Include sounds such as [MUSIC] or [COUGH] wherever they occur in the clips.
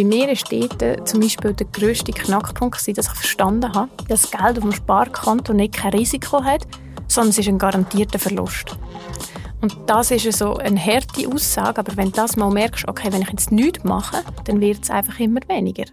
bei mir ist dort äh, zum Beispiel der grösste Knackpunkt, dass ich verstanden habe, dass das Geld auf dem Sparkonto nicht kein Risiko hat, sondern es ist ein garantierter Verlust. Und das ist so eine harte Aussage, aber wenn du das mal merkst, okay, wenn ich jetzt nichts mache, dann wird es einfach immer weniger.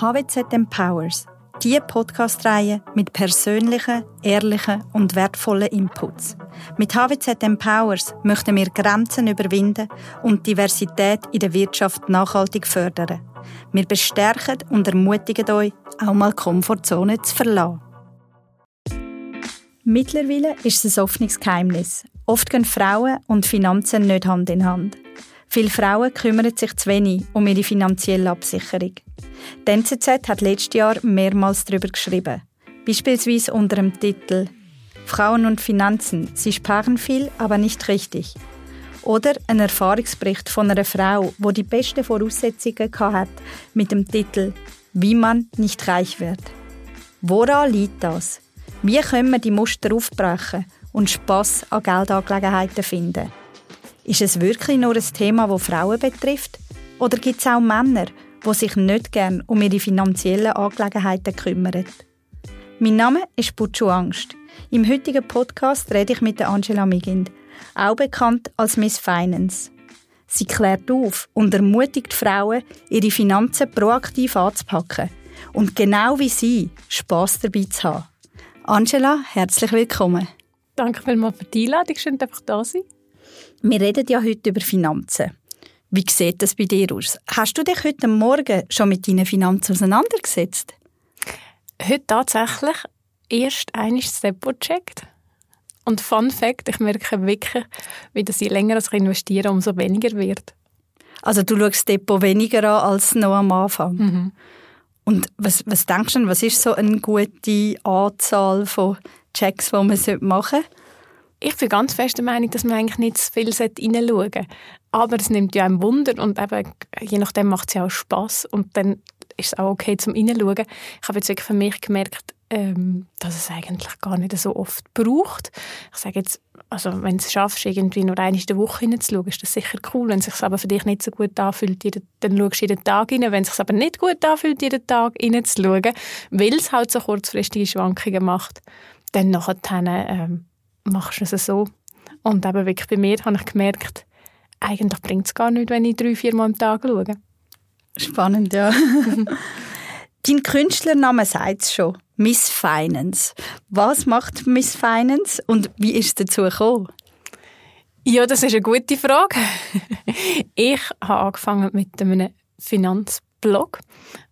HWZ Empowers, die Podcast-Reihe mit persönlichen, ehrlichen und wertvollen Inputs. Mit HWZ Empowers möchten wir Grenzen überwinden und Diversität in der Wirtschaft nachhaltig fördern. Wir bestärken und ermutigen euch, auch mal Komfortzone zu verlassen. Mittlerweile ist es ein offenes Geheimnis. Oft gehen Frauen und Finanzen nicht Hand in Hand. Viele Frauen kümmern sich zu wenig um ihre finanzielle Absicherung. Die NZZ hat letztes Jahr mehrmals darüber geschrieben. Beispielsweise unter dem Titel Frauen und Finanzen. Sie sparen viel, aber nicht richtig. Oder ein Erfahrungsbericht von einer Frau, wo die besten Voraussetzungen hat, mit dem Titel Wie man nicht reich wird. Woran liegt das? Wie können wir die Muster aufbrechen und Spass an Geldangelegenheiten finden? Ist es wirklich nur ein Thema, das Frauen betrifft? Oder gibt es auch Männer, die sich nicht gern um ihre finanziellen Angelegenheiten kümmern? Mein Name ist Butchu Angst. Im heutigen Podcast rede ich mit Angela Migind, auch bekannt als Miss Finance. Sie klärt auf und ermutigt Frauen, ihre Finanzen proaktiv anzupacken und genau wie sie Spass dabei zu haben. Angela, herzlich willkommen. Danke vielmals für die Einladung. Schön, dass ich da sein. Wir reden ja heute über Finanzen. Wie sieht das bei dir aus? Hast du dich heute Morgen schon mit deinen Finanzen auseinandergesetzt? Heute tatsächlich erst einmal das Depot gecheckt. Und Fun Fact, ich merke wirklich, wie das je länger ich investiere, umso weniger wird. Also du schaust das Depot weniger an als noch am Anfang? Mhm. Und was, was denkst du, was ist so eine gute Anzahl von Checks, die man machen sollte? Ich bin ganz fest der Meinung, dass man eigentlich nicht zu viel hineinschauen sollte. Aber es nimmt ja ein Wunder und eben, je nachdem macht es ja auch Spass und dann ist es auch okay zum Hineinschauen. Ich habe jetzt wirklich für mich gemerkt, ähm, dass es eigentlich gar nicht so oft braucht. Ich sage jetzt, also wenn du es schaffst, irgendwie nur einmal in der Woche hineinzuschauen, ist das sicher cool. Wenn es sich aber für dich nicht so gut anfühlt, dann schaust du jeden Tag rein. Wenn es sich aber nicht gut anfühlt, jeden Tag hineinzuschauen, weil es halt so kurzfristige Schwankungen macht, dann nachher ähm, machst du es so. Und eben wirklich bei mir habe ich gemerkt, eigentlich bringt es gar nicht, wenn ich drei, vier Mal am Tag schaue. Spannend, ja. [LAUGHS] Dein Künstlername sagt es schon. Miss Finance. Was macht Miss Finance und wie ist es dazu gekommen? Ja, das ist eine gute Frage. [LAUGHS] ich habe angefangen mit einem Finanzblog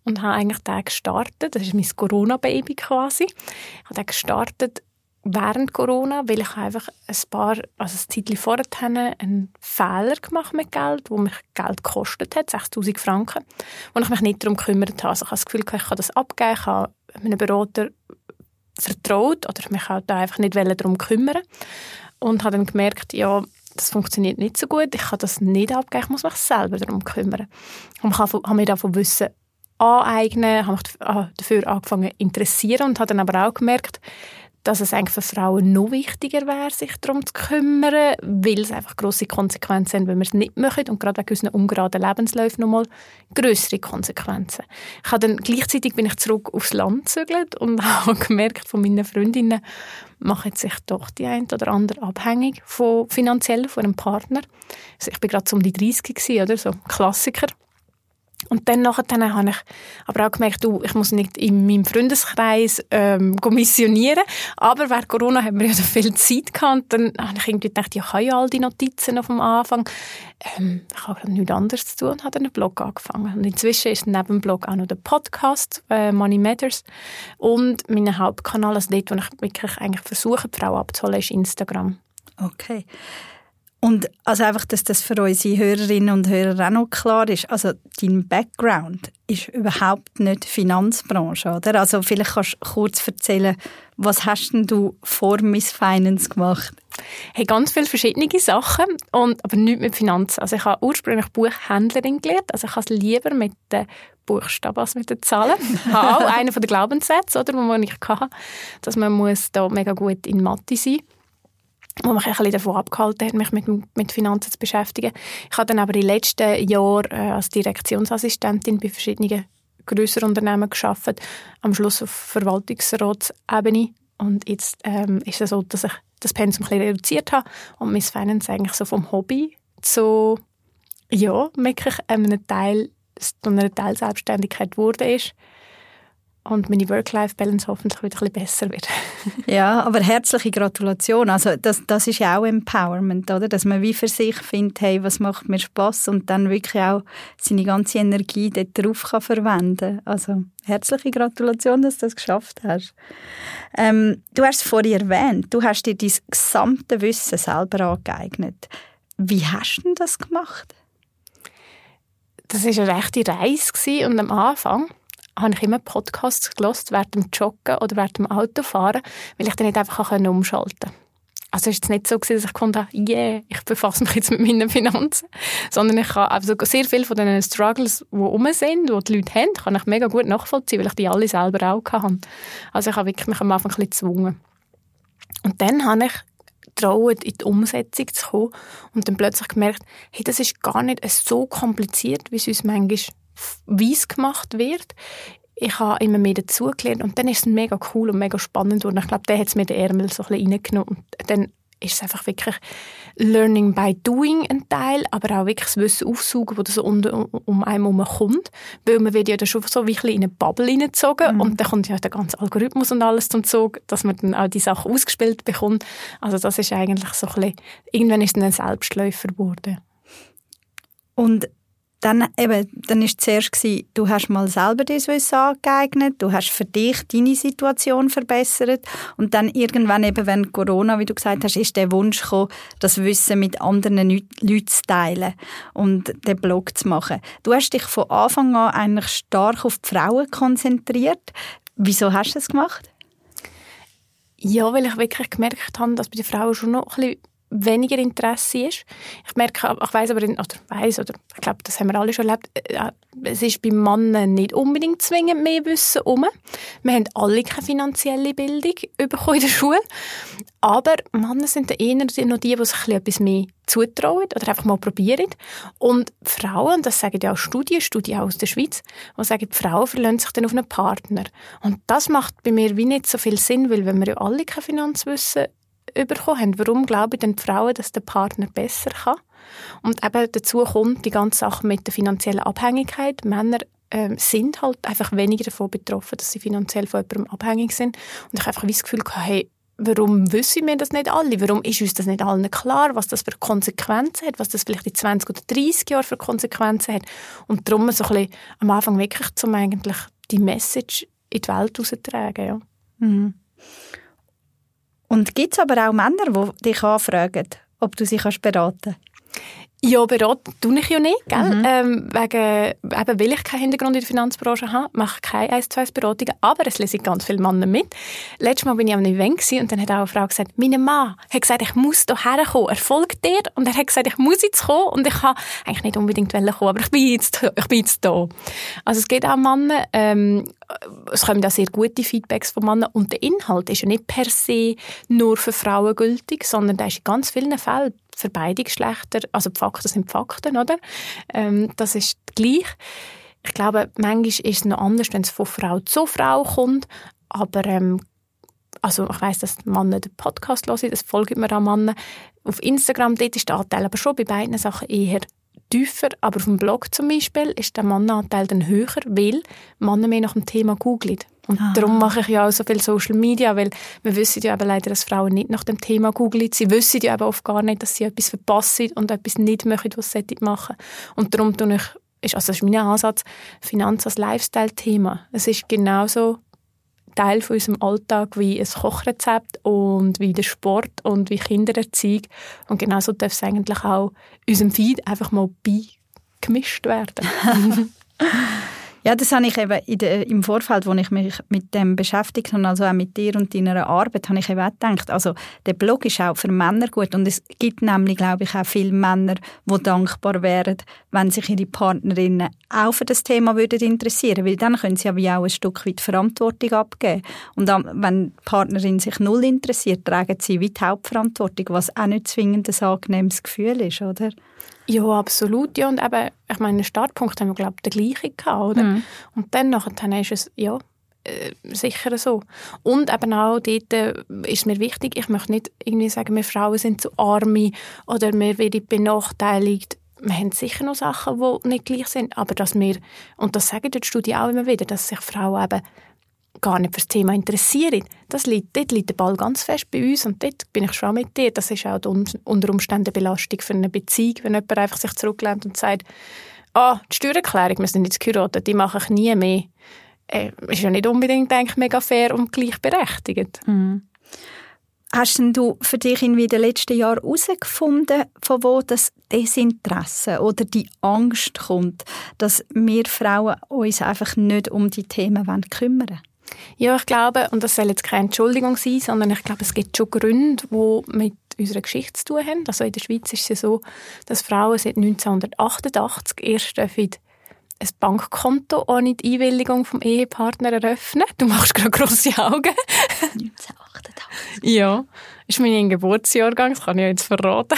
und habe eigentlich den gestartet. Das ist mein Corona-Baby quasi. Ich habe den gestartet während Corona, weil ich einfach ein paar, also ein Zeitchen vorher einen Fehler gemacht mit Geld, wo mich Geld gekostet hat, 6000 Franken, wo ich mich nicht darum gekümmert habe. Also ich habe das Gefühl, ich kann das abgeben, ich habe einem Berater vertraut oder mich halt einfach nicht darum kümmern und habe dann gemerkt, ja, das funktioniert nicht so gut, ich kann das nicht abgeben, ich muss mich selber darum kümmern. Und ich habe mir davon Wissen aneignen, habe mich dafür angefangen zu interessieren und habe dann aber auch gemerkt, dass es eigentlich für Frauen noch wichtiger wäre, sich darum zu kümmern, weil es einfach grosse Konsequenzen haben, wenn wir es nicht machen und gerade wegen unseren ungeraden Lebensläufen nochmal größere Konsequenzen. Ich habe dann gleichzeitig bin ich zurück aufs Land gezögert und [LAUGHS] habe gemerkt von meinen Freundinnen, machen sich doch die ein oder andere abhängig von finanziell von einem Partner. Also ich bin gerade um die 30 gewesen, oder so Klassiker. Und dann nachher dann habe ich aber auch gemerkt, du, ich muss nicht in meinem Freundeskreis ähm, aber während Corona haben wir ja so viel Zeit gehabt, dann habe ich irgendwie gedacht, ich habe ja all die Notizen auf dem Anfang, ähm, ich habe nichts anderes zu tun und habe einen Blog angefangen. Und inzwischen ist neben dem Blog auch noch der Podcast äh, Money Matters und mein Hauptkanal, also dort, wo ich wirklich eigentlich versuche, die Frau abzuholen, ist Instagram. Okay. Und also einfach, dass das für unsere Hörerinnen und Hörer auch noch klar ist. Also dein Background ist überhaupt nicht Finanzbranche, oder? Also vielleicht kannst du kurz erzählen, was hast denn du vor Miss Finance gemacht? Hey, ganz viele verschiedene Sachen, und, aber nicht mit Finanzen. Also ich habe ursprünglich Buchhändlerin gelernt. Also ich habe es lieber mit den Buchstaben als mit den Zahlen. Ich habe auch [LAUGHS] einen von den Glaubenssätzen, oder, wo ich hatte, dass man muss da mega gut in Mathe sein muss. Wo mich ein bisschen davon abgehalten hat, mich mit, mit Finanzen zu beschäftigen. Ich habe dann aber die letzten Jahre äh, als Direktionsassistentin bei verschiedenen größeren Unternehmen geschafft, am Schluss auf Verwaltungsratsebene und jetzt ähm, ist es so, dass ich das Pensum ein bisschen reduziert habe und Miss Finance eigentlich so vom Hobby zu ja, wirklich einem Teil, einer Teilselbstständigkeit geworden ist und meine Work-Life-Balance hoffentlich wieder ein bisschen besser wird. [LAUGHS] ja, aber herzliche Gratulation. Also das, das ist ja auch Empowerment, oder? Dass man wie für sich findet, hey, was macht mir Spaß und dann wirklich auch seine ganze Energie dort drauf kann verwenden. Also herzliche Gratulation, dass du das geschafft hast. Ähm, du hast es vorhin erwähnt, du hast dir dein gesamte Wissen selber angeeignet. Wie hast du das gemacht? Das war eine rechte Reise und am Anfang habe ich immer Podcasts gelost während dem Joggen oder während dem Autofahren, weil ich dann nicht einfach umschalten konnte. Also ist es nicht so gewesen, dass ich konnte, yeah, ich befasse mich jetzt mit meinen Finanzen, sondern ich habe also sehr viel von den Struggles, die rum sind, die die Leute haben, kann ich mega gut nachvollziehen, weil ich die alle selber auch hatte. Also ich habe wirklich mich am Anfang ein bisschen gezwungen. Und dann habe ich getraut, in die Umsetzung zu kommen und dann plötzlich gemerkt, hey, das ist gar nicht so kompliziert, wie es uns manchmal weiss gemacht wird. Ich habe immer mehr dazugelernt und dann ist es mega cool und mega spannend und ich glaube, der hat es mir den Ärmel so ein bisschen reingenommen und dann ist es einfach wirklich Learning by Doing ein Teil, aber auch wirklich das Wissen aufsaugen, das so um, um einen herum kommt. Weil man wird ja dann schon so wie ein in eine Bubble hineingezogen mhm. und dann kommt ja der ganze Algorithmus und alles zum Zug, dass man dann auch die Sachen ausgespielt bekommt. Also das ist eigentlich so ein bisschen, irgendwann ist es ein Selbstläufer geworden. Und dann, eben, dann ist zuerst gewesen, du hast mal selber das Wissen angeeignet, du hast für dich deine Situation verbessert und dann irgendwann eben während Corona, wie du gesagt hast, ist der Wunsch gekommen, das Wissen mit anderen Leuten zu teilen und den Blog zu machen. Du hast dich von Anfang an eigentlich stark auf die Frauen konzentriert. Wieso hast du das gemacht? Ja, weil ich wirklich gemerkt habe, dass bei den Frauen schon noch ein bisschen weniger Interesse ist. Ich merke, ich weiß aber, oder weiß oder ich glaube, das haben wir alle schon erlebt, äh, es ist bei Männern nicht unbedingt zwingend mehr Wissen um. Wir haben alle keine finanzielle Bildung bekommen in der Schule. Aber Männer sind eher noch die, die sich etwas mehr zutrauen oder einfach mal probieren. Und Frauen, das sagen ja auch Studien, Studien aus der Schweiz, die sagen, die Frauen verlassen sich dann auf einen Partner. Und das macht bei mir wie nicht so viel Sinn, weil wenn wir ja alle kein Finanzwissen bekommen haben. Warum glauben denn die Frauen, dass der Partner besser kann? Und eben dazu kommt die ganze Sache mit der finanziellen Abhängigkeit. Männer ähm, sind halt einfach weniger davon betroffen, dass sie finanziell von jemandem abhängig sind. Und ich habe einfach das Gefühl hey, warum wissen wir das nicht alle? Warum ist uns das nicht allen klar, was das für Konsequenzen hat, was das vielleicht in 20 oder 30 Jahren für Konsequenzen hat? Und darum so ein bisschen am Anfang wirklich zum eigentlich die Message in die Welt rauszutragen, ja. Mhm. Und gibt es aber auch Männer, die dich anfragen, ob du sie beraten kannst? Ja, beraten tue ich ja nicht, gell? Mhm. Ähm, wegen, eben, weil ich keinen Hintergrund in der Finanzbranche habe, mache ich keine 1 2 Beratungen, aber es lese ganz viele Männer mit. Letztes Mal bin ich am Event und dann hat auch eine Frau gesagt, mein Mann hat gesagt, ich muss hierher kommen, er folgt dir und er hat gesagt, ich muss jetzt kommen und ich kann eigentlich nicht unbedingt kommen, aber ich bin jetzt, ich bin jetzt da. Also es geht auch Männer, ähm, es kommen auch sehr gute Feedbacks von Männern und der Inhalt ist ja nicht per se nur für Frauen gültig, sondern der ist in ganz vielen Fällen für beide Geschlechter, also die Fakten sind Fakten, oder? Ähm, das ist gleich. Ich glaube, manchmal ist es noch anders, wenn es von Frau zu Frau kommt, aber ähm, also ich weiß, dass Männer den Podcast hören, das folgt mir an Männern. Auf Instagram dort ist der Anteil aber schon bei beiden Sachen eher tiefer, aber auf dem Blog zum Beispiel ist der Mannenanteil dann höher, weil Männer mehr nach dem Thema googeln. Und ah. darum mache ich ja auch so viel Social Media, weil wir wissen ja aber leider, dass Frauen nicht nach dem Thema googeln. Sie wissen ja aber oft gar nicht, dass sie etwas verpassen und etwas nicht machen, was sie machen Und darum tue ich, ist, also das ist mein Ansatz, Finanz als Lifestyle-Thema. Es ist genauso Teil von unserem Alltag wie ein Kochrezept und wie der Sport und wie Kindererziehung. Und genauso darf es eigentlich auch unserem Feed einfach mal beigemischt werden. [LAUGHS] [LAUGHS] Ja, das habe ich eben der, im Vorfeld, wo ich mich mit dem beschäftigt habe, also auch mit dir und deiner Arbeit, habe ich eben auch gedacht, also der Blog ist auch für Männer gut und es gibt nämlich, glaube ich, auch viele Männer, die dankbar wären, wenn sich ihre Partnerinnen auch für das Thema würden interessieren, weil dann können sie aber auch ein Stück weit Verantwortung abgeben und dann, wenn die Partnerin sich null interessiert, tragen sie wie die Hauptverantwortung, was auch nicht zwingend ein angenehmes Gefühl ist, oder? Ja, absolut. Ja, und eben, ich meine, den Startpunkt haben wir, glaube ich, den gleichen gehabt, oder? Mhm. Und dann nachher ist es, ja, äh, sicher so. Und eben auch dort äh, ist mir wichtig, ich möchte nicht irgendwie sagen, wir Frauen sind zu arme oder wir werden benachteiligt. Wir haben sicher noch Sachen, die nicht gleich sind, aber dass wir, und das sagen die Studien auch immer wieder, dass sich Frauen eben gar nicht für das Thema interessieren. Das liegt, dort liegt der Ball ganz fest bei uns und dort bin ich schon mit dir. Das ist auch unter Umständen eine Belastung für eine Beziehung, wenn jemand einfach sich zurücklehnt und sagt, ah, die Steuererklärung, wir sind jetzt geheiratet, die mache ich nie mehr. Äh, ist ja nicht unbedingt denke mega fair und gleichberechtigt. Mhm. Hast du für dich in den letzten Jahren herausgefunden, von wo das Desinteresse oder die Angst kommt, dass wir Frauen uns einfach nicht um die Themen kümmern wollen? Ja, ich glaube, und das soll jetzt keine Entschuldigung sein, sondern ich glaube, es gibt schon Gründe, die mit unserer Geschichte zu tun haben. Also in der Schweiz ist es so, dass Frauen seit 1988 erst ein Bankkonto ohne die Einwilligung vom Ehepartner eröffnen. Du machst gerade grosse Augen. 1988. ja, ist mein Geburtsjahrgang, das kann ich jetzt verraten.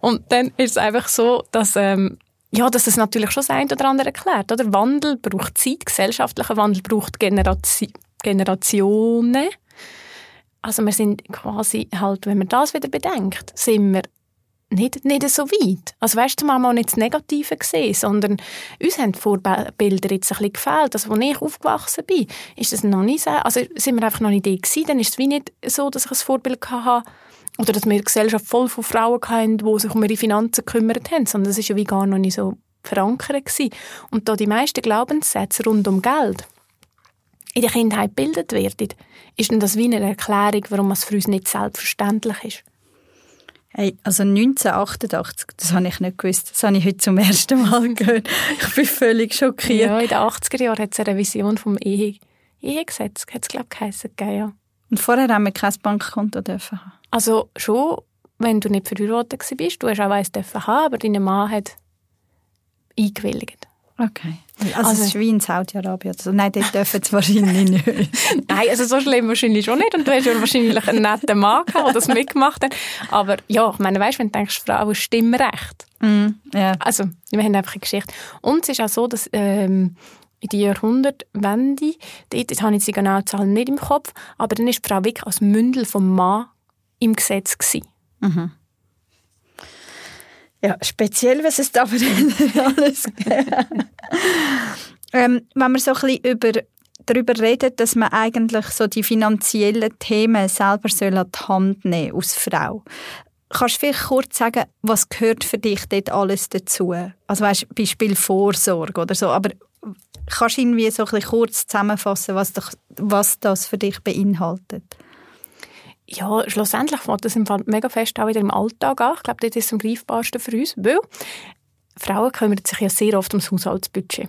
Und dann ist es einfach so, dass ähm, ja, dass das natürlich schon eine oder andere erklärt. Oder? Wandel braucht Zeit, gesellschaftlicher Wandel braucht Generation, Generationen. Also wir sind quasi halt, wenn man das wieder bedenkt, sind wir nicht, nicht so weit. Also weißt du, mal nicht das Negative gesehen, sondern uns haben die Vorbilder jetzt ein bisschen gefehlt. Also, als ich aufgewachsen bin, ist das noch nicht so, also sind wir einfach noch nicht da gewesen, dann ist es wie nicht so, dass ich ein Vorbild hatte, oder dass wir eine Gesellschaft voll von Frauen hatten, die sich um ihre Finanzen gekümmert haben, sondern das ist ja wie gar noch nicht so verankert gewesen. Und da die meisten Glaubenssätze rund um Geld in der Kindheit gebildet werden, ist dann das wie eine Erklärung, warum es für uns nicht selbstverständlich ist. Hey, also 1988, das habe ich nicht gewusst. Das habe ich heute zum ersten Mal [LAUGHS] gehört. Ich bin völlig schockiert. Ja, in den 80er Jahren hat es eine Revision vom Ehe Ehegesetz, hat es, glaube ich, geheißen, ja. Und vorher haben wir kein Bankkonto dürfen haben? Also schon, wenn du nicht verheiratet warst, du hast auch eins dürfen haben, aber dein Mann hat eingewilligt. Okay. Also, also es ist wie in Saudi-Arabien. Also, nein, dort dürfen sie wahrscheinlich nicht. [LAUGHS] nein, also so schlimm wahrscheinlich schon nicht. Und du hast ja wahrscheinlich einen netten Mann gehabt, der das mitgemacht hat. Aber ja, ich meine, weißt, wenn du denkst, Frauen Stimmrecht. Mm, yeah. Also, wir haben einfach eine Geschichte. Und es ist auch so, dass ähm, in die Jahrhundertwende, dort, jetzt habe ich die genaue Zahl nicht im Kopf, aber dann ist die Frau wirklich als Mündel vom Mann im Gesetz. Mhm. Ja, speziell, was es da für [LAUGHS] alles ähm, wenn man so ein bisschen über, darüber redet, dass man eigentlich so die finanziellen Themen selber soll an die Hand nehmen als Frau. Kannst du vielleicht kurz sagen, was gehört für dich dort alles dazu? Also weißt, Beispiel Vorsorge oder so, aber kannst du irgendwie so ein bisschen kurz zusammenfassen, was, doch, was das für dich beinhaltet? Ja, schlussendlich fängt das im Fall mega fest auch wieder im Alltag an. Ich glaube, das ist am greifbarsten für uns, weil Frauen kümmern sich ja sehr oft ums Haushaltsbudget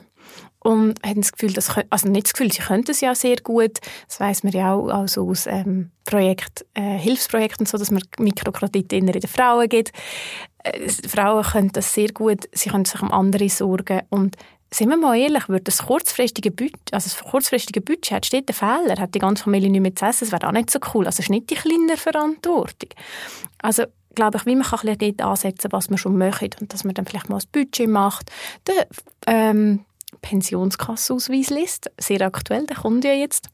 und haben das Gefühl, dass, also nicht das Gefühl, sie können es ja sehr gut. Das weiß man ja auch also aus ähm, Projekt, äh, Hilfsprojekten, so dass man Mikrokredite in den Frauen gibt. Äh, Frauen können das sehr gut, sie können sich um andere sorgen und sind wir mal ehrlich, würde das kurzfristige Budget, also das kurzfristige Budget hat steht der Fehler, hat die ganze Familie nicht mehr zu essen, das wäre auch nicht so cool. Also es ist nicht die kleine Verantwortung. Also glaube ich, wie man kann ein dort ansetzen, was man schon möchte und dass man dann vielleicht mal das Budget macht. Der ähm, Pensionskassenausweis liest, sehr aktuell, der kommt ja jetzt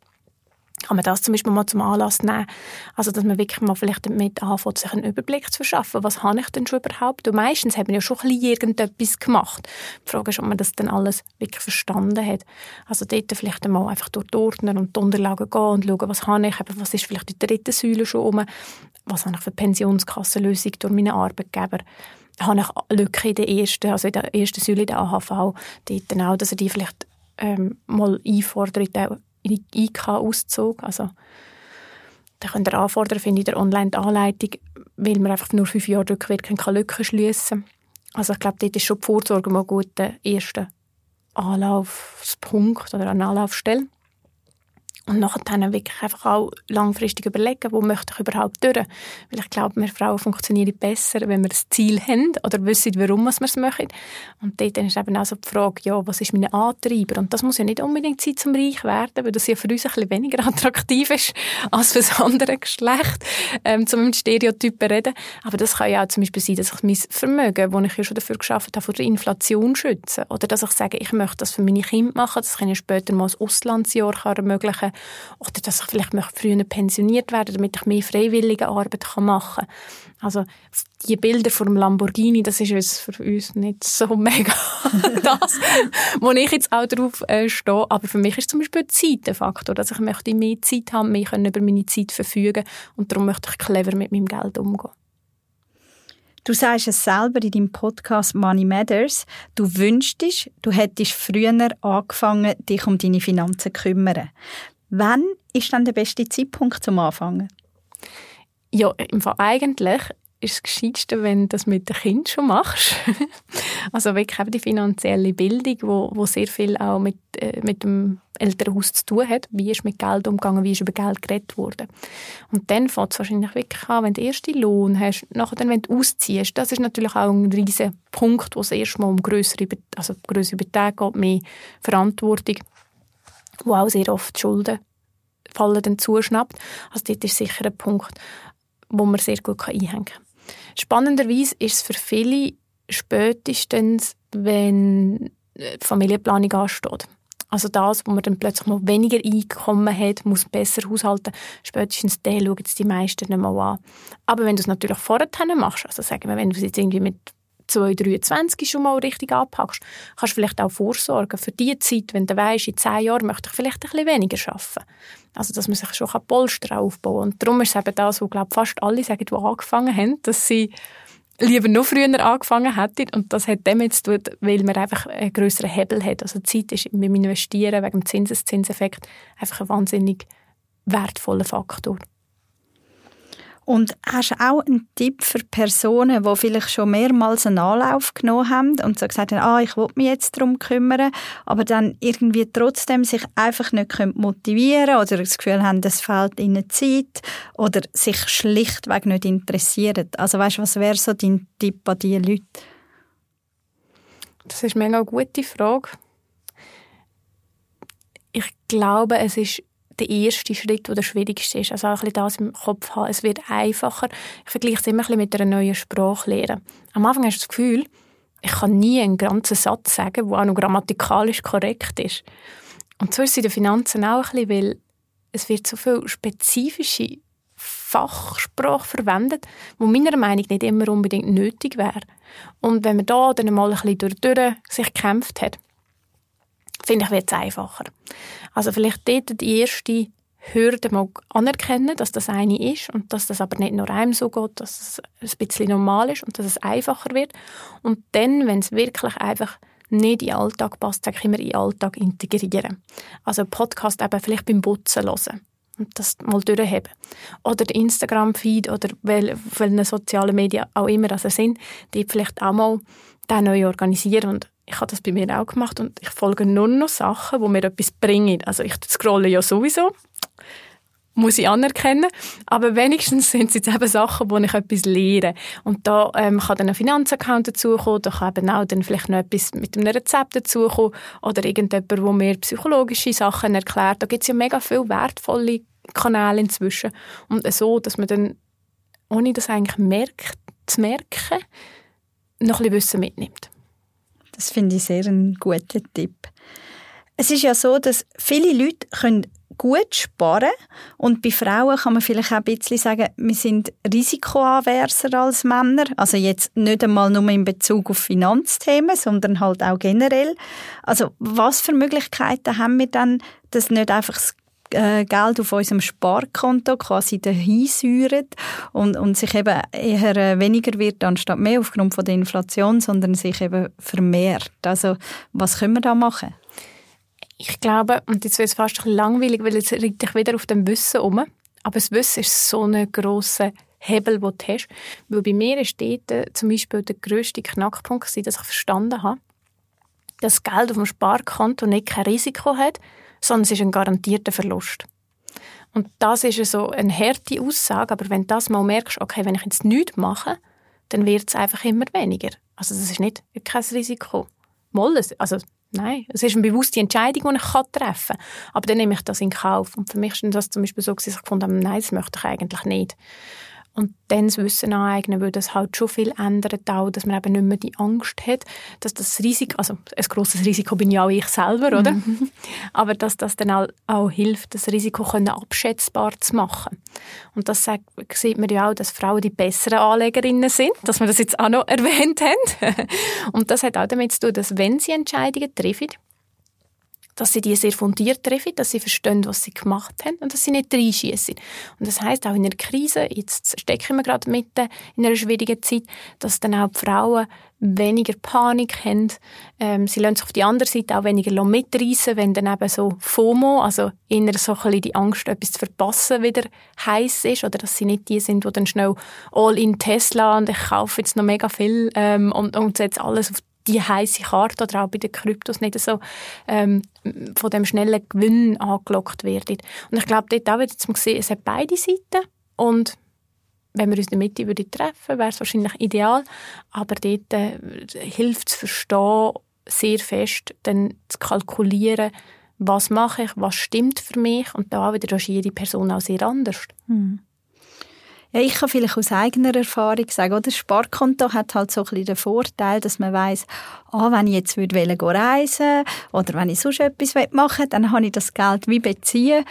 kann man das zum Beispiel mal zum Anlass nehmen. Also, dass man wirklich mal vielleicht damit anfängt, sich einen Überblick zu verschaffen. Was habe ich denn schon überhaupt? Und meistens haben wir ja schon ein bisschen irgendetwas gemacht. Die Frage ist, ob man das dann alles wirklich verstanden hat. Also, dort vielleicht einmal einfach durch die Ordner und die Unterlagen gehen und schauen, was habe ich, was ist vielleicht die dritte Säule schon um, was habe ich für Pensionskassenlösung durch meine Arbeitgeber habe ich Lücken in der ersten, also in der ersten Säule der AHV, dort dann auch, dass er die vielleicht ähm, mal einfordert, in IK-Auszug. Also, da könnt ihr anfordern, finde ich, der online die Anleitung, weil man einfach nur fünf Jahre rückwirkend Lücken schliessen kann. Also ich glaube, dort ist schon die Vorsorge mal gut der erste Anlaufspunkt oder eine Anlaufstelle. Und nachher dann wirklich einfach auch langfristig überlegen, wo möchte ich überhaupt durch. Weil ich glaube, wir Frauen funktionieren besser, wenn wir ein Ziel haben oder wissen, warum wir es machen. Und dort ist eben auch so die Frage, ja, was ist mein Antreiber? Und das muss ja nicht unbedingt sein, zum reich werden, weil das ja für uns ein bisschen weniger [LAUGHS] attraktiv ist als für das andere Geschlecht, ähm, zum Stereotypen reden. Aber das kann ja auch zum Beispiel sein, dass ich mein Vermögen, das ich ja schon dafür geschafft habe, vor der Inflation schützen. Oder dass ich sage, ich möchte das für meine Kinder machen, das kann ich später mal ein Auslandsjahr ermöglichen oder dass ich vielleicht möchte früher pensioniert werden damit ich mehr freiwillige Arbeit machen kann. Also die Bilder vom Lamborghini, das ist uns für uns nicht so [LAUGHS] mega das, wo ich jetzt auch drauf äh, stehe. Aber für mich ist zum Beispiel Zeit ein Faktor, dass ich möchte mehr Zeit haben, mehr können über meine Zeit verfügen und darum möchte ich clever mit meinem Geld umgehen. Du sagst es selber in deinem Podcast Money Matters. Du wünschtest, du hättest früher angefangen, dich um deine Finanzen zu kümmern. Wann ist dann der beste Zeitpunkt zum Anfangen? Ja, im Fall eigentlich ist es gescheitste, wenn du das mit dem Kind schon machst. [LAUGHS] also wirklich eben die finanzielle Bildung, wo, wo sehr viel auch mit, äh, mit dem Elternhaus zu tun hat. Wie ist mit Geld umgegangen, wie ist über Geld geredet worden. Und dann fängt es wahrscheinlich wirklich an, wenn du den ersten Lohn hast, nachher dann, wenn du ausziehst. Das ist natürlich auch ein riesiger Punkt, wo es erstmal um größere, also Beträge geht, mehr Verantwortung wo auch sehr oft Schulden fallen dann zuschnappt. Also dort ist sicher ein Punkt, wo man sehr gut einhängen kann. Spannenderweise ist es für viele spätestens, wenn die Familienplanung ansteht. Also das, wo man dann plötzlich noch weniger Einkommen hat, muss besser haushalten, spätestens den schauen die meisten nicht mehr an. Aber wenn du es natürlich vorher machst, also sagen wir, wenn du es jetzt irgendwie mit 2023 schon mal richtig anpackst, kannst du vielleicht auch vorsorgen für die Zeit, wenn du weißt, in zehn Jahren möchte ich vielleicht ein bisschen weniger arbeiten. Also, dass man sich schon Polster aufbauen kann. Und darum ist es eben das, was, glaube fast alle sagen, die angefangen haben, dass sie lieber noch früher angefangen hätten. Und das hat damit zu tun, weil man einfach einen grösseren Hebel hat. Also, Zeit ist dem Investieren wegen dem Zinseszinseffekt einfach ein wahnsinnig wertvoller Faktor. Und hast du auch einen Tipp für Personen, die vielleicht schon mehrmals einen Anlauf genommen haben und so gesagt haben, ah, ich will mich jetzt darum kümmern, aber dann irgendwie trotzdem sich einfach nicht motivieren oder das Gefühl haben, es fehlt ihnen Zeit oder sich schlichtweg nicht interessieren? Also weißt du, was wäre so dein Tipp an diese Leute? Das ist eine mega gute Frage. Ich glaube, es ist der erste Schritt, der der schwierigste ist. Also auch ein bisschen das im Kopf haben. Es wird einfacher. Ich vergleiche es immer ein bisschen mit einer neuen Sprache Am Anfang hast du das Gefühl, ich kann nie einen ganzen Satz sagen, der auch noch grammatikalisch korrekt ist. Und so ist es in den Finanzen auch ein bisschen, weil es wird so viel spezifische Fachsprache verwendet, wo meiner Meinung nach nicht immer unbedingt nötig wäre. Und wenn man da dann mal ein bisschen durch, durch sich gekämpft hat, finde ich, wird es einfacher. Also vielleicht dort die erste Hürde mal anerkennen, dass das eine ist und dass das aber nicht nur einem so geht, dass es ein bisschen normal ist und dass es einfacher wird. Und dann, wenn es wirklich einfach nicht in den Alltag passt, sage ich immer in den Alltag integrieren. Also Podcast eben vielleicht beim Putzen hören und das mal durchheben. Oder der Instagram-Feed oder welche sozialen Medien auch immer das sind, die vielleicht auch mal den neu organisieren und ich habe das bei mir auch gemacht und ich folge nur noch Sachen, die mir etwas bringen. Also ich scrolle ja sowieso, muss ich anerkennen, aber wenigstens sind es jetzt eben Sachen, wo ich etwas lehre. Und da ähm, kann dann ein Finanzaccount dazukommen, da kann eben auch dann vielleicht noch etwas mit einem Rezept dazukommen oder irgendjemand, der mir psychologische Sachen erklärt. Da gibt es ja mega viele wertvolle Kanäle inzwischen. Und so, dass man dann, ohne das eigentlich merkt, zu merken, noch ein bisschen Wissen mitnimmt. Das finde ich sehr einen guten Tipp. Es ist ja so, dass viele Leute können gut sparen und bei Frauen kann man vielleicht auch ein bisschen sagen, wir sind risikoaverser als Männer. Also jetzt nicht einmal nur in Bezug auf Finanzthemen, sondern halt auch generell. Also was für Möglichkeiten haben wir dann, dass nicht einfach das äh, Geld auf unserem Sparkonto quasi dahin und, und sich eben eher äh, weniger wird anstatt mehr aufgrund von der Inflation, sondern sich eben vermehrt. Also was können wir da machen? Ich glaube, und jetzt wird es fast ein langweilig, weil jetzt reite ich wieder auf dem Wissen um. Aber das Wissen ist so ein grosser Hebel, den du hast. Weil bei mir ist dort äh, zum Beispiel der grösste Knackpunkt, dass ich verstanden habe, das Geld auf dem Sparkonto nicht kein Risiko hat, sondern es ist ein garantierter Verlust. Und das ist so eine harte Aussage, aber wenn du das mal merkst, okay, wenn ich jetzt nichts mache, dann wird es einfach immer weniger. Also das ist nicht kein Risiko. Moll, also nein, es ist eine bewusste Entscheidung, die ich treffen kann. Aber dann nehme ich das in Kauf. Und für mich ist das zum Beispiel so, dass ich gefunden habe, nein, das möchte ich eigentlich nicht und dann das Wissen aneignen, weil das halt schon viel ändert auch, dass man eben nicht mehr die Angst hat, dass das Risiko, also ein grosses Risiko bin ja auch ich selber, oder? Mhm. [LAUGHS] Aber dass das dann auch, auch hilft, das Risiko können abschätzbar zu machen. Und das sagt, sieht man ja auch, dass Frauen die besseren Anlegerinnen sind, dass wir das jetzt auch noch [LAUGHS] erwähnt haben. und das hat auch damit zu tun, dass wenn sie Entscheidungen treffen, dass sie die sehr fundiert treffen, dass sie verstehen, was sie gemacht haben und dass sie nicht reinschießen. Und das heißt auch in einer Krise, jetzt stecken wir gerade mitten in einer schwierigen Zeit, dass dann auch die Frauen weniger Panik haben. Ähm, sie lassen sich auf die andere Seite auch weniger mitreißen, wenn dann eben so FOMO, also inner so ein die Angst, etwas zu verpassen, wieder heiß ist oder dass sie nicht die sind, die dann schnell all in Tesla und ich kaufe jetzt noch mega viel ähm, und, und setze alles auf die heiße Karte oder auch bei den Kryptos nicht so ähm, von dem schnellen Gewinn angelockt werden. Und ich glaube, dort auch wieder zum sehen, es hat beide Seiten und wenn wir uns in der Mitte würden treffen, wäre es wahrscheinlich ideal, aber dort äh, hilft es verstehen, sehr fest, dann zu kalkulieren, was mache ich, was stimmt für mich und da wieder ist jede Person auch sehr anders. Hm. Ja, ich kann vielleicht aus eigener Erfahrung sagen, oder? das Sparkonto hat halt so ein bisschen den Vorteil, dass man weiß, ah, wenn ich jetzt würde reisen oder wenn ich sonst etwas machen will, dann habe ich das Geld wie beziehen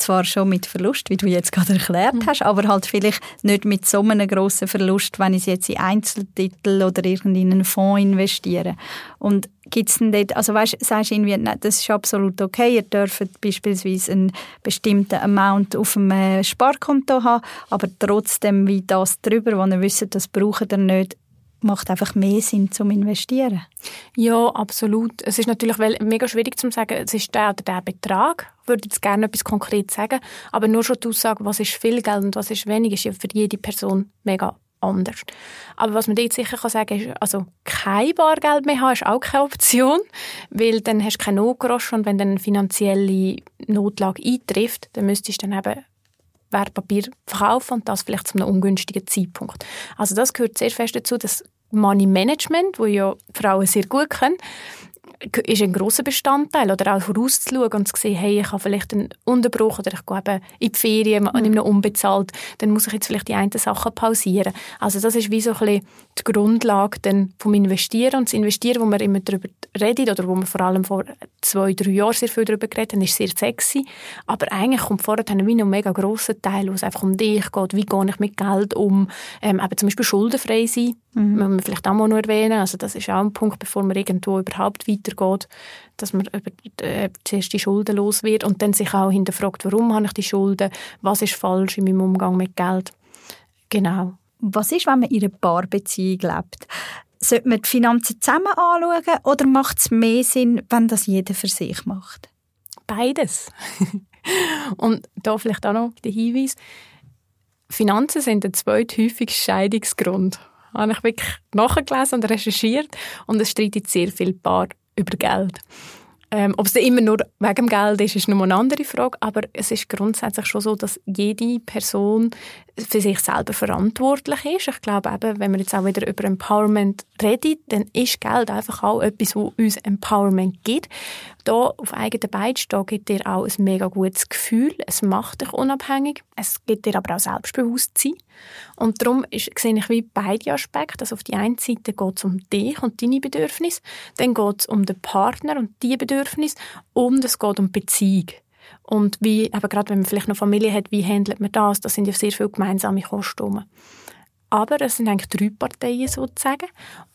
zwar schon mit Verlust, wie du jetzt gerade erklärt mhm. hast, aber halt vielleicht nicht mit so einem grossen Verlust, wenn ich jetzt in Einzeltitel oder in einen Fonds investiere. Und gibt's denn dort, also weißt, sagst du irgendwie, nein, das ist absolut okay, ihr dürft beispielsweise einen bestimmten Amount auf dem Sparkonto haben, aber trotzdem wie das drüber, wo ihr wisst, das braucht ihr nicht, macht einfach mehr Sinn zum Investieren. Ja, absolut. Es ist natürlich mega schwierig zu sagen, es ist der oder der Betrag. Ich würde jetzt gerne etwas konkret sagen, aber nur schon die Aussage, was ist viel Geld und was ist wenig, ist ja für jede Person mega anders. Aber was man jetzt sicher kann sagen ist, also kein Bargeld mehr haben ist auch keine Option, weil dann hast du keinen Notgrosch und wenn dann eine finanzielle Notlage eintrifft, dann müsstest du dann eben Wertpapier verkaufen und das vielleicht zu einem ungünstigen Zeitpunkt. Also das gehört sehr fest dazu, dass Money Management, wo ja Frauen sehr gut können, ist ein großer Bestandteil. Oder auch vorauszuschauen und zu sehen, hey, ich habe vielleicht einen Unterbruch oder ich gehe eben in die Ferien und mhm. noch unbezahlt, dann muss ich jetzt vielleicht die einen Sachen pausieren. Also das ist wie so ein bisschen die Grundlage dann vom Investieren. Und das Investieren, wo wir immer darüber reden oder wo wir vor allem vor zwei, drei Jahren sehr viel darüber geredet haben, ist sehr sexy. Aber eigentlich kommt vorher dann wie noch ein mega grosser Teil, wo es einfach um dich geht, wie gehe ich mit Geld um, ähm, eben zum Beispiel schuldenfrei sein, mhm. müssen wir vielleicht auch mal noch erwähnen. Also das ist auch ein Punkt, bevor man irgendwo überhaupt weitergeht, dass man über äh, zuerst die Schulden los wird und dann sich auch hinterfragt, warum habe ich die Schulden, was ist falsch in meinem Umgang mit Geld. Genau. Was ist, wenn man in einer Paarbeziehung lebt? Sollte man die Finanzen zusammen anschauen oder macht es mehr Sinn, wenn das jeder für sich macht? Beides. [LAUGHS] und da vielleicht auch noch der Hinweis, Finanzen sind der zweithäufigste Scheidungsgrund habe ich wirklich nachgelesen und recherchiert und es streitet sehr viel Paar über Geld. Ähm, ob es immer nur wegen Geld ist, ist noch eine andere Frage, aber es ist grundsätzlich schon so, dass jede Person für sich selber verantwortlich ist. Ich glaube eben, wenn wir jetzt auch wieder über Empowerment reden, dann ist Geld einfach auch etwas, was uns Empowerment gibt. Da auf eigenen Beinen stehen gibt dir auch ein mega gutes Gefühl. Es macht dich unabhängig. Es gibt dir aber auch Selbstbewusstsein. Und darum ist, sehe ich wie beide Aspekte. Also auf die einen Seite geht es um dich und deine Bedürfnisse, dann geht es um den Partner und die Bedürfnisse und es geht um Beziehung. Und wie, eben gerade wenn man vielleicht noch Familie hat, wie handelt man das? Das sind ja sehr viele gemeinsame Kosten. Aber es sind eigentlich drei Parteien sozusagen.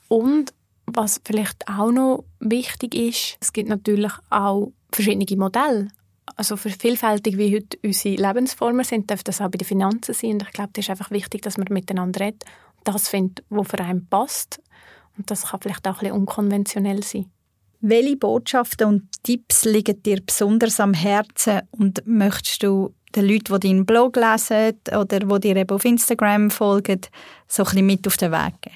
Und was vielleicht auch noch wichtig ist, es gibt natürlich auch verschiedene Modelle. Also für vielfältig wie heute unsere Lebensformen sind, darf das auch bei den Finanzen sein. Und ich glaube, es ist einfach wichtig, dass man miteinander redet und das findet, was für einen passt. Und das kann vielleicht auch ein bisschen unkonventionell sein. Welche Botschaften und Tipps liegen dir besonders am Herzen und möchtest du den Leuten, die deinen Blog lesen oder die dir eben auf Instagram folgen, so ein bisschen mit auf den Weg geben?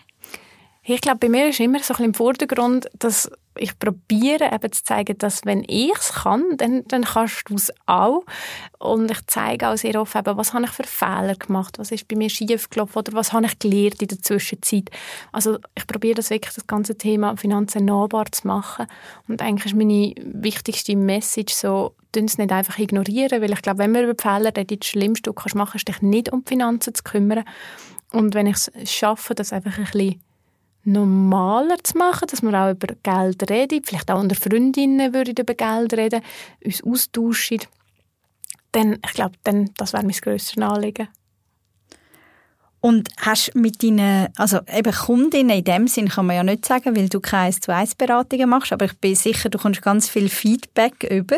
Ich glaube, bei mir ist immer so ein bisschen im Vordergrund, dass ich probiere eben zu zeigen, dass wenn ich es kann, dann, dann kannst du es auch. Und ich zeige auch sehr oft eben, was habe ich für Fehler gemacht, was ist bei mir schief gelaufen oder was habe ich gelernt in der Zwischenzeit. Also ich probiere das wirklich, das ganze Thema Finanzen nahbar zu machen. Und eigentlich ist meine wichtigste Message so, es nicht einfach ignorieren, weil ich glaube, wenn wir über Fehler reden, das Schlimmste, was du machen kannst, ist dich nicht um Finanzen zu kümmern. Und wenn ich es schaffe, das einfach ein bisschen normaler zu machen, dass wir auch über Geld reden, vielleicht auch unter Freundinnen würden über Geld reden, uns austauschen, dann, ich glaube, dann, das wäre mein grösstes Anliegen. Und hast mit deinen, also eben Kundinnen in dem Sinn kann man ja nicht sagen, weil du keine 1 zu 1 Beratungen machst, aber ich bin sicher, du kommst ganz viel Feedback über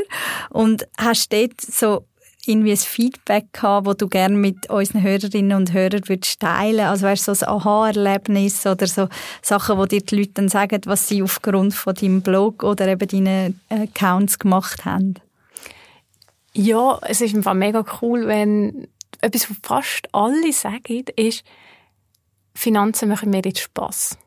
und hast dort so irgendwie ein Feedback gehabt, das du gerne mit unseren Hörerinnen und Hörern würdest teilen Also weißt so ein Aha-Erlebnis oder so Sachen, wo dir die Leute dann sagen, was sie aufgrund von deinem Blog oder eben deinen Accounts gemacht haben? Ja, es ist einfach mega cool, wenn etwas, was fast alle sagen, ist, Finanzen machen mir jetzt Spass.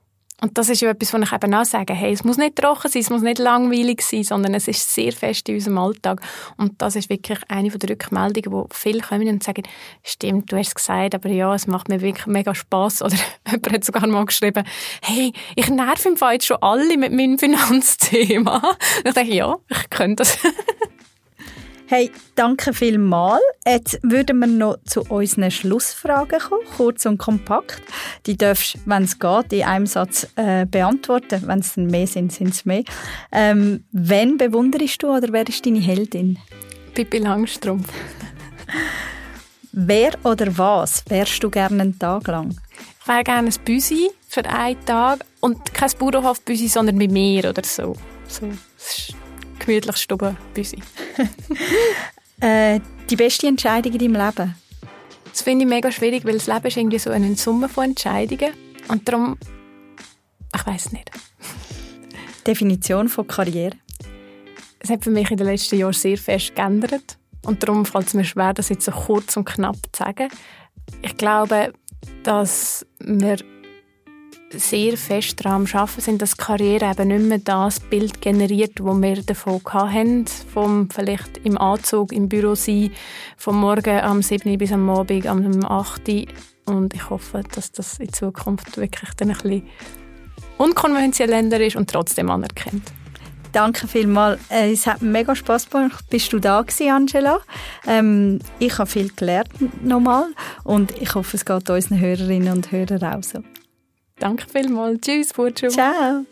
Und das ist ja etwas, was ich eben auch sage, hey, es muss nicht trocken sein, es muss nicht langweilig sein, sondern es ist sehr fest in unserem Alltag. Und das ist wirklich eine der Rückmeldungen, wo viele kommen und sagen, stimmt, du hast es gesagt, aber ja, es macht mir wirklich mega Spass. [LAUGHS] Oder jemand hat sogar mal geschrieben, hey, ich nerv im Fall jetzt schon alle mit meinem Finanzthema. [LAUGHS] Und ich denke, ja, ich könnte das. [LAUGHS] Hey, danke vielmals. Jetzt würden wir noch zu unseren Schlussfragen kommen, kurz und kompakt. Die darfst, wenn es geht, in einem Satz äh, beantworten. Wenn es mehr sind, sind es mehr. Ähm, wen bewunderst du oder wer ist deine Heldin? Pippi Langstrumpf. wer oder was wärst du gerne einen Tag lang? Ich wäre gerne ein Büsi für einen Tag und kein Bauernhof-Büsi, sondern mit mir oder so. so gemütlich Stube Büsi. [LAUGHS] äh, die beste Entscheidung in deinem Leben? Das finde ich mega schwierig, weil das Leben ist irgendwie so eine Summe von Entscheidungen. Und darum, ich weiß nicht. [LAUGHS] Definition von Karriere? Es hat für mich in den letzten Jahren sehr fest geändert. Und darum fällt es mir schwer, das jetzt so kurz und knapp zu sagen. Ich glaube, dass wir sehr fest daran arbeiten, sind, dass Karriere eben nicht mehr das Bild generiert, das wir davon hatten, vom vielleicht im Anzug im Büro sein, vom Morgen am 7. bis am Abend am 8. Und ich hoffe, dass das in Zukunft wirklich dann ein bisschen unkonventioneller ist und trotzdem anerkennt. Danke vielmals. Äh, es hat mega Spass gemacht. Bist du da gewesen, Angela? Ähm, ich habe viel gelernt nochmal und ich hoffe, es geht unseren Hörerinnen und Hörern auch so. Danke vielmals. Tschüss, Burcu. Ciao.